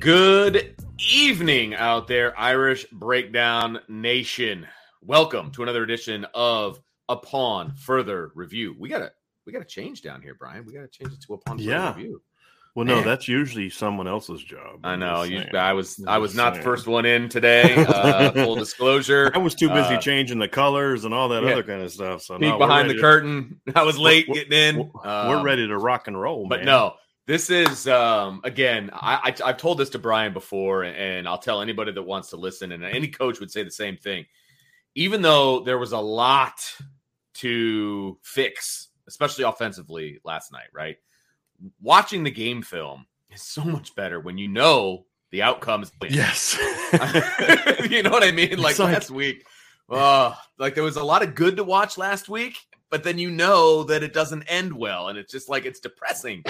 Good evening out there, Irish Breakdown Nation. Welcome to another edition of Upon Further Review. We gotta we gotta change down here, Brian. We gotta change it to Upon Further Yeah. Review. Well, no, Man. that's usually someone else's job. I know. You. I was I'm I was not the first one in today. Uh, full disclosure. I was too busy Uh, changing the colors and all that yeah. other kind of stuff. So Peek no, behind the to- curtain. I was late We're- getting in. We're, we're Um, ready to rock and roll, But man. no, this is um again. I, I I've told this to Brian before, and I'll tell anybody that wants to listen, and any coach would say the same thing. Even though there was a lot to fix, especially offensively last night, right? Watching the game film is so much better when you know the outcome is. Yes. you know what I mean? Like like- last week, uh, like there was a lot of good to watch last week, but then you know that it doesn't end well, and it's just like it's depressing.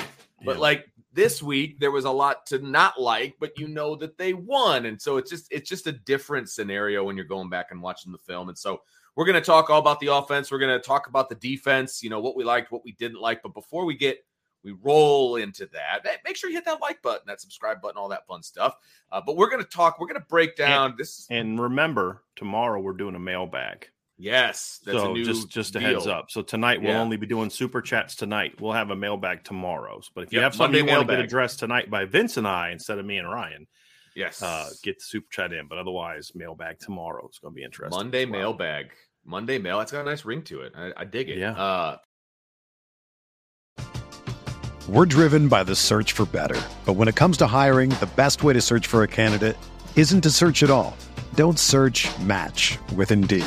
But Yeah. like this week, there was a lot to not like, but you know that they won, and so it's just it's just a different scenario when you're going back and watching the film. And so we're going to talk all about the offense. We're going to talk about the defense. You know what we liked, what we didn't like. But before we get we roll into that. Make sure you hit that like button, that subscribe button, all that fun stuff. Uh, but we're going to talk. We're going to break down this. and remember, tomorrow we're doing a mailbag. Yes, that's a so new just just a heads up. So tonight we'll Yeah. only be doing super chats tonight. We'll have a mailbag tomorrow. But if you Yep, have something Monday you want to get addressed tonight by Vince and I instead of me and Ryan, Yes, uh, get the super chat in. But otherwise, mailbag tomorrow is going to be interesting. Monday well. mailbag. Monday mail. That's got a nice ring to it. I, I dig it. Yeah. Uh, We're driven by the search for better. But when it comes to hiring, the best way to search for a candidate isn't to search at all. Don't search match with Indeed.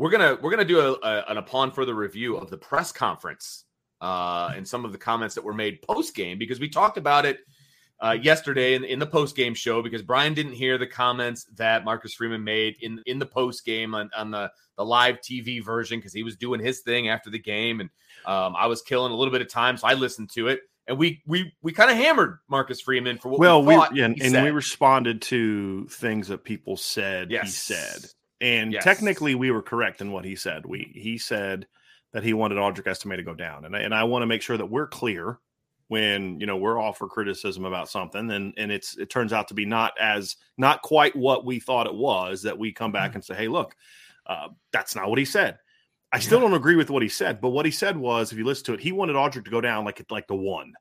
We're gonna we're gonna do a, a, an upon further review of the press conference uh, and some of the comments that were made post game because we talked about it uh, yesterday in, in the post game show because Brian didn't hear the comments that Marcus Freeman made in in the post game on, on the the live TV version because he was doing his thing after the game and um, I was killing a little bit of time so I listened to it. And we we we kind of hammered Marcus Freeman for what well, we we, and, and we responded to things that people said yes. he said. And Yes. technically, we were correct in what he said. We he said that he wanted Audric Estime to go down, and I, and I want to make sure that we're clear when you know we're all for criticism about something and and it's it turns out to be not as not quite what we thought it was that we come back mm. and say hey look uh, that's not what he said i still yeah. don't agree with what he said but what he said was if you listen to it he wanted audric to go down like like the one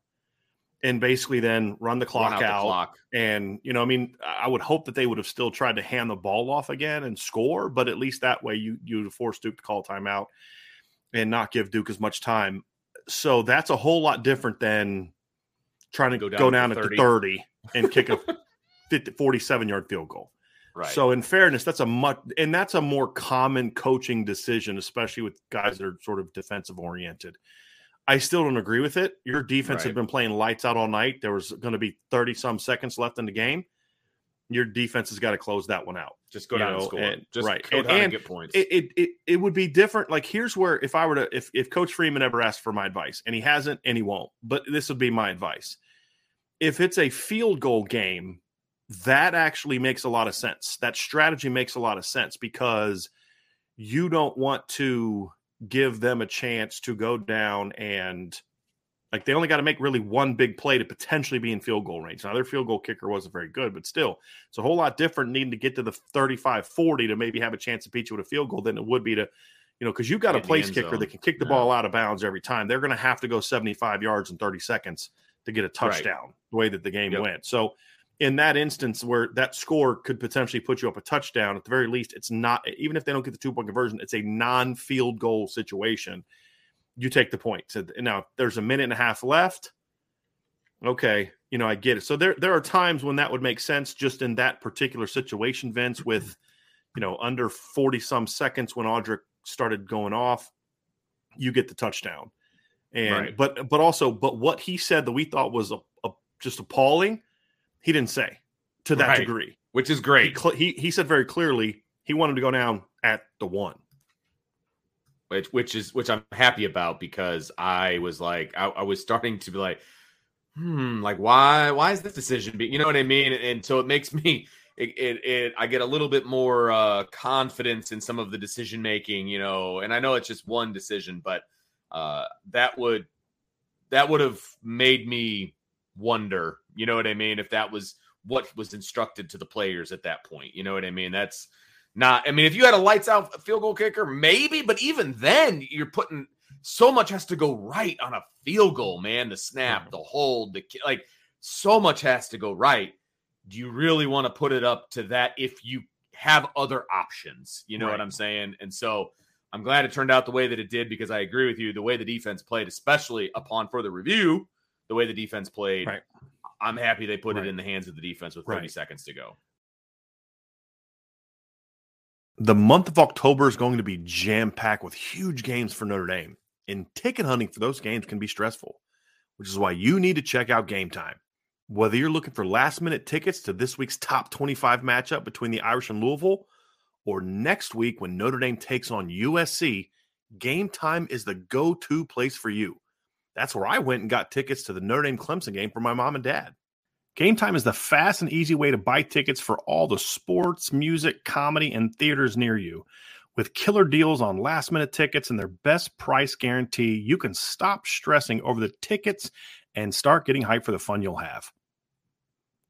and basically then run the clock run out, out clock. and you know i mean i would hope that they would have still tried to hand the ball off again and score but at least that way you you force duke to call timeout and not give duke as much time so that's a whole lot different than trying to go down, go down to 30. 30 and kick a 50, 47 yard field goal. Right. So in fairness, that's a much and that's a more common coaching decision, especially with guys that are sort of defensive oriented. I still don't agree with it. Your defense right. had been playing lights out all night. There was going to be 30 some seconds left in the game your defense has got to close that one out. Just go down know, and score. And, Just right. go and, down and, and get points. It, it, it it would be different. Like here's where if I were to if if Coach Freeman ever asked for my advice, and he hasn't, and he won't, but this would be my advice. If it's a field goal game, that actually makes a lot of sense. That strategy makes a lot of sense because you don't want to give them a chance to go down and like they only got to make really one big play to potentially be in field goal range. Now their field goal kicker wasn't very good, but still, it's a whole lot different needing to get to the 35 40 to maybe have a chance to beat you with a field goal than it would be to, you know, because you've got a place kicker zone. that can kick the ball out of bounds every time. They're going to have to go 75 yards in 30 seconds to get a touchdown right. the way that the game yep. went. So, in that instance where that score could potentially put you up a touchdown, at the very least, it's not, even if they don't get the two point conversion, it's a non field goal situation you take the point. So now there's a minute and a half left. Okay, you know I get it. So there there are times when that would make sense just in that particular situation, Vince, with you know under forty some seconds when Audric started going off, you get the touchdown. And right. but but also but what he said that we thought was a, a just appalling, he didn't say to that right. degree, which is great. He, he he said very clearly he wanted to go down at the one which which is which I'm happy about because I was like I, I, was starting to be like, hmm, like why why is this decision being you know what I mean? And, and so it makes me it, it, it I get a little bit more uh, confidence in some of the decision making, you know. And I know it's just one decision, but uh, that would that would have made me wonder, you know what I mean, if that was what was instructed to the players at that point. You know what I mean? That's not, I mean, if you had a lights out field goal kicker, maybe, but even then, you're putting so much has to go right on a field goal, man. The snap, the hold, the like, so much has to go right. Do you really want to put it up to that if you have other options? You know right. what I'm saying? And so I'm glad it turned out the way that it did because I agree with you. The way the defense played, especially upon further review, the way the defense played, right. I'm happy they put right. it in the hands of the defense with 30 seconds to go the month of October is going to be jam packed with huge games for Notre Dame, and ticket hunting for those games can be stressful, which is why you need to check out Game Time. Whether you're looking for last minute tickets to this week's top 25 matchup between the Irish and Louisville, or next week when Notre Dame takes on USC, Game Time is the go to place for you. That's where I went and got tickets to the Notre Dame Clemson game for my mom and dad. Game Time is the fast and easy way to buy tickets for all the sports, music, comedy, and theaters near you. With killer deals on last minute tickets and their best price guarantee, you can stop stressing over the tickets and start getting hyped for the fun you'll have.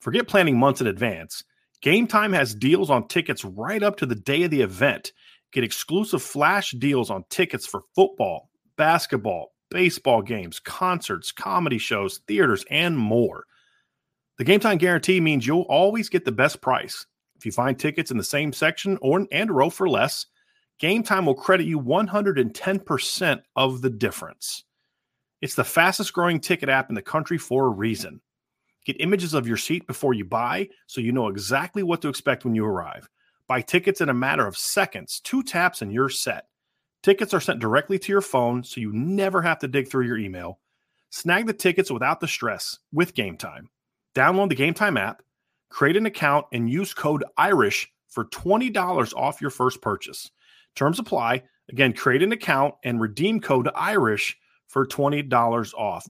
Forget planning months in advance. Game Time has deals on tickets right up to the day of the event. Get exclusive flash deals on tickets for football, basketball, baseball games, concerts, comedy shows, theaters, and more. The game time guarantee means you'll always get the best price. If you find tickets in the same section or and row for less, Game Time will credit you 110% of the difference. It's the fastest growing ticket app in the country for a reason. Get images of your seat before you buy so you know exactly what to expect when you arrive. Buy tickets in a matter of seconds, two taps, and you're set. Tickets are sent directly to your phone so you never have to dig through your email. Snag the tickets without the stress with Game Time. Download the Game Time app, create an account, and use code IRISH for $20 off your first purchase. Terms apply. Again, create an account and redeem code IRISH for $20 off.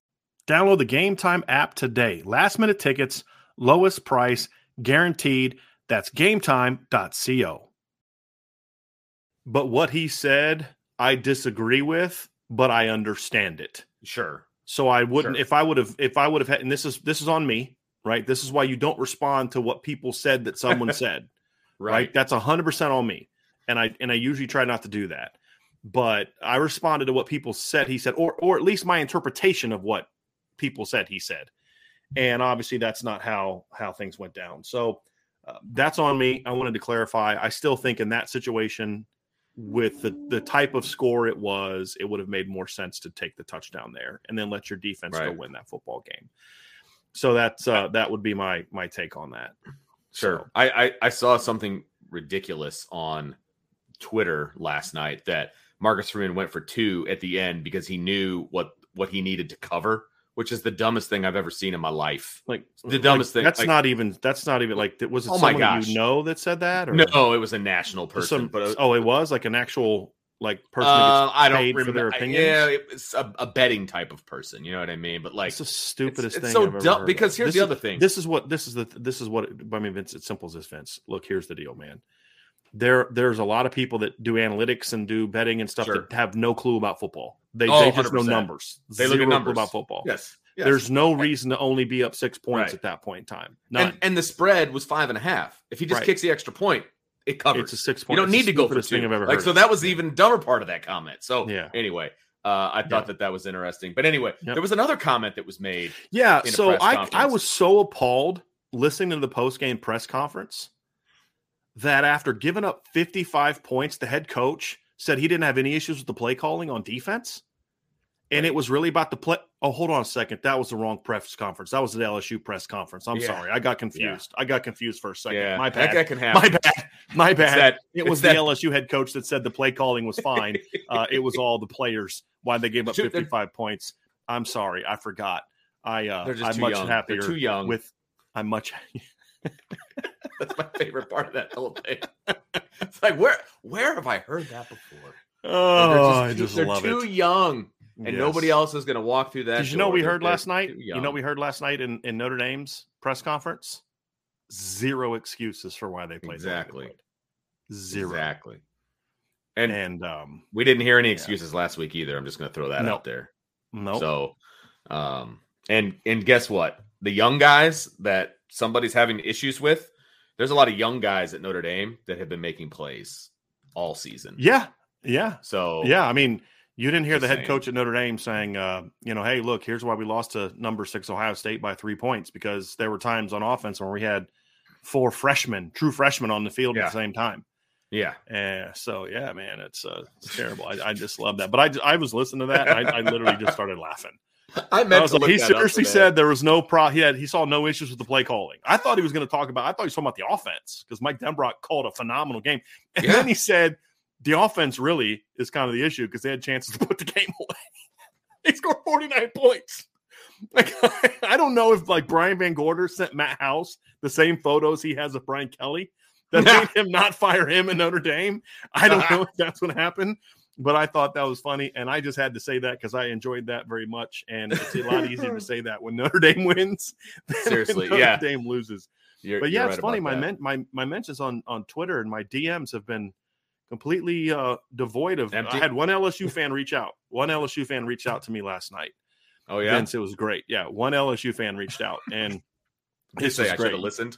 Download the Game Time app today. Last minute tickets, lowest price, guaranteed. That's gametime.co. But what he said, I disagree with, but I understand it. Sure. So I wouldn't Sure. if I would have if I would have had and this is this is on me, right? This is why you don't respond to what people said that someone said. right? That's hundred percent on me, and I and I usually try not to do that. But I responded to what people said. He said, or or at least my interpretation of what people said. He said, and obviously that's not how how things went down. So uh, that's on me. I wanted to clarify. I still think in that situation, with the the type of score it was, it would have made more sense to take the touchdown there and then let your defense go win that football game. So that's uh, that would be my my take on that. Sure. So- I, I I saw something ridiculous on Twitter last night that Marcus Freeman went for two at the end because he knew what what he needed to cover, which is the dumbest thing I've ever seen in my life. like The dumbest thing, That's like- not even. That's not even like. Was it Oh my gosh. you know that said that? Or No, it was a national person, some, but uh, oh, it was like an actual like person. uh, I don't remember their opinions. Yeah, it's a, a betting type of person. You know what I mean? But like, it's the stupidest it's thing. so dumb because here's This the is- other thing. This is what this is the this is what I mean. Vince, it's simple as this. Vince, look, here's the deal, man. There, there's a lot of people that do analytics and do betting and stuff Sure. that have no clue about football. They, Oh, they just know 100%. numbers. They look at Zero numbers. about football. yes, yes. There's no reason to only be up six points Right. at that point in time. And, and the spread was five and a half. If he just Right. kicks the extra point, it covers. it's a six point. You don't it's need to go for two. thing I've ever like heard. so, that was the even dumber part of that comment. So Yeah. anyway, uh, I thought Yeah. that that was interesting. But anyway, Yep. there was another comment that was made. Yeah, so I I was so appalled listening to the post game press conference that after giving up 55 points, the head coach said he didn't have any issues with the play calling on defense. And it was really about the play. Oh, hold on a second. That was the wrong press conference. That was the LSU press conference. I'm Yeah. sorry. I got confused. I got confused for a second. yeah, My bad. that can happen. My bad. My bad. that- it was that- the LSU head coach that said the play calling was fine. uh, it was all the players why they gave up 55 points. I'm sorry. I forgot. I uh, I'm much young. happier They're too young. with I'm much That's my favorite part of that whole thing. it's like where where have I heard that before? Oh, They're I too- just they're love too it. young, and nobody else is going to walk through that. Did you know we heard last night? You know we heard last night in, in Notre Dame's press conference? Zero excuses for why they played. they Exactly. played. Zero. exactly. And, And um we didn't hear any excuses last week either. I'm just going to throw that Nope. out there. no So, um, and and guess what? The young guys that somebody's having issues with, there's a lot of young guys at Notre Dame that have been making plays all season. Yeah. Yeah. So Yeah. I mean, you didn't hear the head coach at Notre Dame saying, uh, you know, hey, look, here's why we lost to number six Ohio State by three points because there were times on offense where we had four freshmen, true freshmen on the field Yeah. at the same time. yeah, Yeah. So yeah, man, it's uh, it's terrible. I, I just love that. But I I was listening to that. And I, I literally just started laughing. I I was to like, look he that seriously said there was no pro. He had he saw no issues with the play calling. I thought he was going to talk about. I thought he was talking about the offense because Mike Denbrock called a phenomenal game, and Yeah. then he said the offense really is kind of the issue because they had chances to put the game away. they scored forty nine points. Like I don't know if like Brian VanGorder sent Matt House the same photos he has of Brian Kelly that made him not fire him in Notre Dame. I don't uh-huh. know if that's what happened, but I thought that was funny, and I just had to say that because I enjoyed that very much, and it's a lot easier to say that when Notre Dame wins. than when Seriously, Notre yeah. Dame loses. You're- But you're yeah, right it's funny. My men, my my mentions on on Twitter and my DMs have been completely uh devoid of. Empty? I had one LSU fan reach out. One LSU fan reached out to me last night. Oh yeah, Vince, it was great. Yeah, one LSU fan reached out, and you this say was I should great. have listened.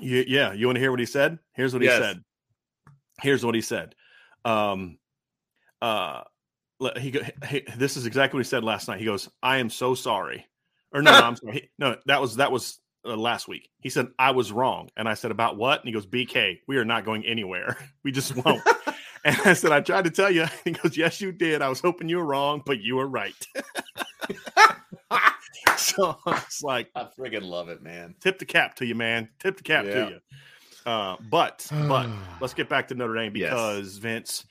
You, yeah, you want to hear what he said? Here's what he said. Here's what he said. Um, uh, he, go- he this is exactly what he said last night. He goes, "I am so sorry," or no, no, I'm sorry. He- no, that was that was uh, last week. He said I was wrong, and I said about what? And he goes, "BK, we are not going anywhere. We just won't." and I said, "I tried to tell you." He goes, "Yes, you did. I was hoping you were wrong, but you were right." so it's like I friggin' love it, man. tip the cap to you, man. Tip the cap Yeah. to you. Uh, but but let's get back to Notre Dame Yes. because Vince,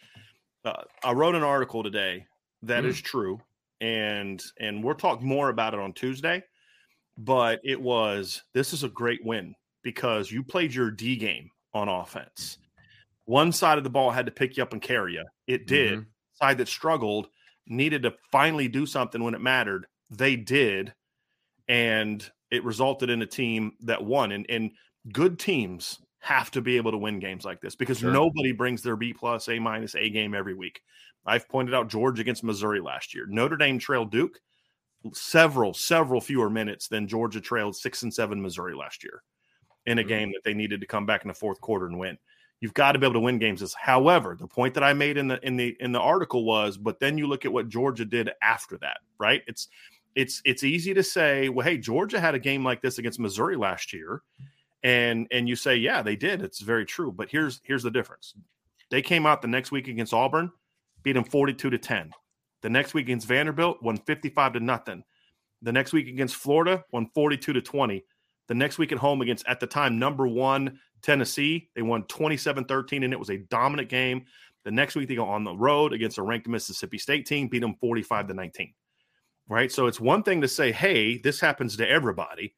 uh, I wrote an article today that Mm. is true, and and we'll talk more about it on Tuesday. But it was this is a great win because you played your D game on offense. One side of the ball had to pick you up and carry you. It did. Mhm. Side that struggled needed to finally do something when it mattered. They did, and it resulted in a team that won. And and good teams have to be able to win games like this because Sure. nobody brings their B plus, A minus, A game every week. I've pointed out Georgia against Missouri last year. Notre Dame trailed Duke, several, several fewer minutes than Georgia trailed six and seven Missouri last year in a mm-hmm. game that they needed to come back in the fourth quarter and win. You've got to be able to win games. This, however, the point that I made in the in the in the article was, but then you look at what Georgia did after that, right? It's it's it's easy to say, well, hey, Georgia had a game like this against Missouri last year, and and you say, yeah, they did. It's very true. But here's here's the difference. They came out the next week against Auburn, beat them 42 to 10. The next week against Vanderbilt, won 55 to nothing. The next week against Florida, won 42 to 20. The next week at home against, at the time, number one Tennessee, they won 27 13, and it was a dominant game. The next week, they go on the road against a ranked Mississippi State team, beat them 45 to 19. Right. So it's one thing to say, hey, this happens to everybody,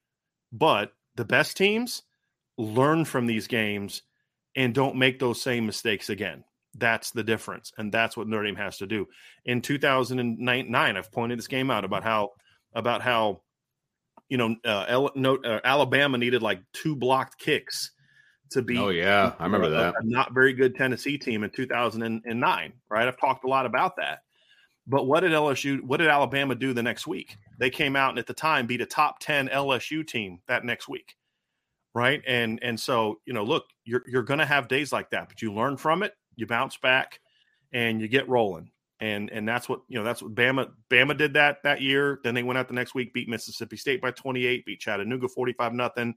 but the best teams learn from these games and don't make those same mistakes again. That's the difference. And that's what Notre Dame has to do. In 2009, I've pointed this game out about how, about how, you know, uh, El, no, uh, Alabama needed like two blocked kicks to be. Oh yeah, I remember a, that. A not very good Tennessee team in 2009. Right, I've talked a lot about that. But what did LSU? What did Alabama do the next week? They came out and at the time beat a top 10 LSU team that next week. Right, and and so you know, look, you're you're going to have days like that, but you learn from it, you bounce back, and you get rolling and and that's what you know that's what Bama Bama did that that year. Then they went out the next week, beat Mississippi State by 28, beat Chattanooga 45 nothing.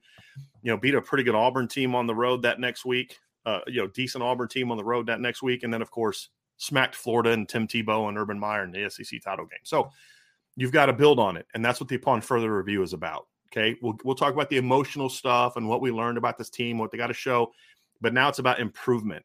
You know, beat a pretty good Auburn team on the road that next week. Uh, you know, decent Auburn team on the road that next week, and then of course smacked Florida and Tim Tebow and Urban Meyer in the SEC title game. So you've got to build on it, and that's what the upon further review is about. Okay, we'll we'll talk about the emotional stuff and what we learned about this team, what they got to show, but now it's about improvement.